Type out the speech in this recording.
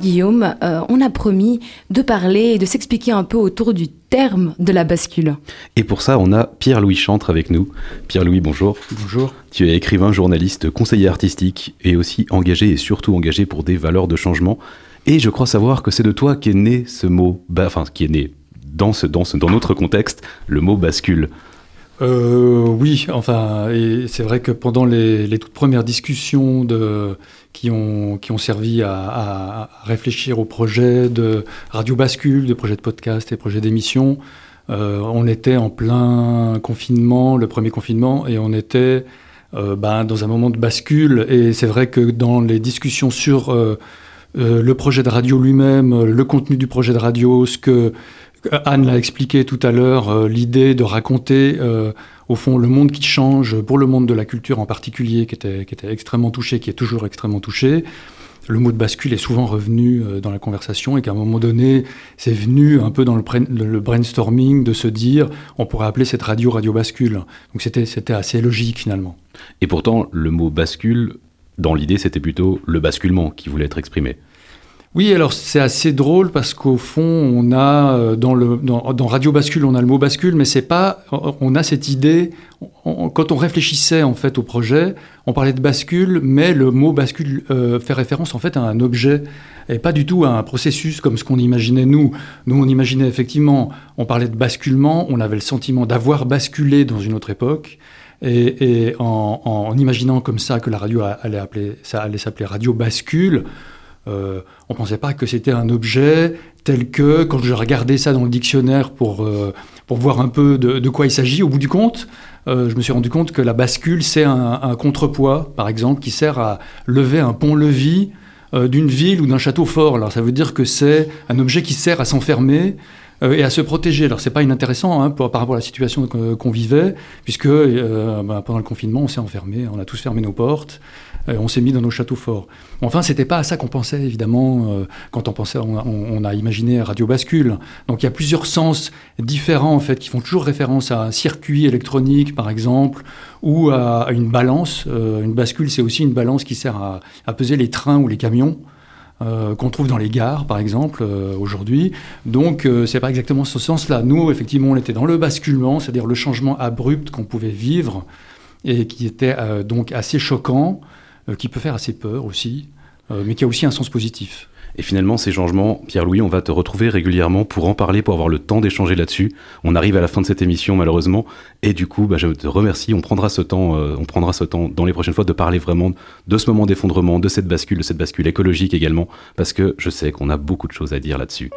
Guillaume, euh, on a promis de parler et de s'expliquer un peu autour du terme de la bascule. Et pour ça, on a Pierre-Louis Chantre avec nous. Pierre-Louis, bonjour. Bonjour. Tu es écrivain, journaliste, conseiller artistique et aussi engagé et surtout engagé pour des valeurs de changement. Et je crois savoir que c'est de toi qu'est né ce mot, enfin, qui est né dans, ce, dans, ce, dans notre contexte, le mot bascule. Euh, oui, enfin, c'est vrai que pendant les, les, toutes premières discussions de, qui, ont, qui ont servi à, à, réfléchir au projet de Radio Bascule, de projet de podcast et projet d'émission, euh, on était en plein confinement, le premier confinement, et on était euh, ben, dans un moment de bascule. Et c'est vrai que dans les discussions sur euh, euh le projet de radio lui-même, le contenu du projet de radio, ce que Anne l'a expliqué tout à l'heure, euh, l'idée de raconter euh, au fond le monde qui change, pour le monde de la culture en particulier, qui était, extrêmement touché, qui est toujours extrêmement touché. Le mot de bascule est souvent revenu euh, dans la conversation et qu'à un moment donné, c'est venu un peu dans le, brainstorming de se dire on pourrait appeler cette radio radio bascule. Donc c'était assez logique finalement. Et pourtant, le mot bascule, dans l'idée, c'était plutôt le basculement qui voulait être exprimé. Oui, alors c'est assez drôle parce qu'au fond, on a euh, dans, Radio Bascule, on a le mot bascule, mais c'est pas. On a cette idée. Quand on réfléchissait en fait au projet, on parlait de bascule, mais le mot bascule euh, fait référence en fait à un objet et pas du tout à un processus comme ce qu'on imaginait nous. Nous, on imaginait effectivement, on parlait de basculement, on avait le sentiment d'avoir basculé dans une autre époque. Et, en, imaginant comme ça que la radio allait s'appeler Radio Bascule, euh, on ne pensait pas que c'était un objet tel que, quand je regardais ça dans le dictionnaire pour, euh, pour voir un peu de, quoi il s'agit, au bout du compte, euh, je me suis rendu compte que la bascule, c'est un, un, contrepoids, par exemple, qui sert à lever un pont-levis d'une ville ou d'un château fort. Alors ça veut dire que c'est un objet qui sert à s'enfermer et à se protéger. Alors c'est pas inintéressant hein, par rapport à la situation qu'on vivait, puisque euh, bah, pendant le confinement, on s'est enfermé, on a tous fermé nos portes, euh, on s'est mis dans nos châteaux forts. Enfin, c'était pas à ça qu'on pensait évidemment euh, quand on pensait, on a, imaginé Radio Bascule. Donc il y a plusieurs sens différents en fait qui font toujours référence à un circuit électronique par exemple ou à, à une balance. Euh, une bascule, c'est aussi une balance qui sert à, à peser les trains ou les camions. Euh, qu'on trouve dans les gares, par exemple, euh, aujourd'hui. Donc, euh, c'est pas exactement ce sens-là. Nous, effectivement, on était dans le basculement, c'est-à-dire le changement abrupt qu'on pouvait vivre et qui était euh, donc assez choquant, euh, qui peut faire assez peur aussi, euh, mais qui a aussi un sens positif. Et finalement, ces changements, Pierre-Louis, on va te retrouver régulièrement pour en parler, pour avoir le temps d'échanger là-dessus. On arrive à la fin de cette émission, malheureusement. Et du coup, bah, je te remercie. On prendra ce temps, euh, on prendra ce temps dans les prochaines fois de parler vraiment de ce moment d'effondrement, de cette bascule, de cette bascule écologique également, parce que je sais qu'on a beaucoup de choses à dire là-dessus.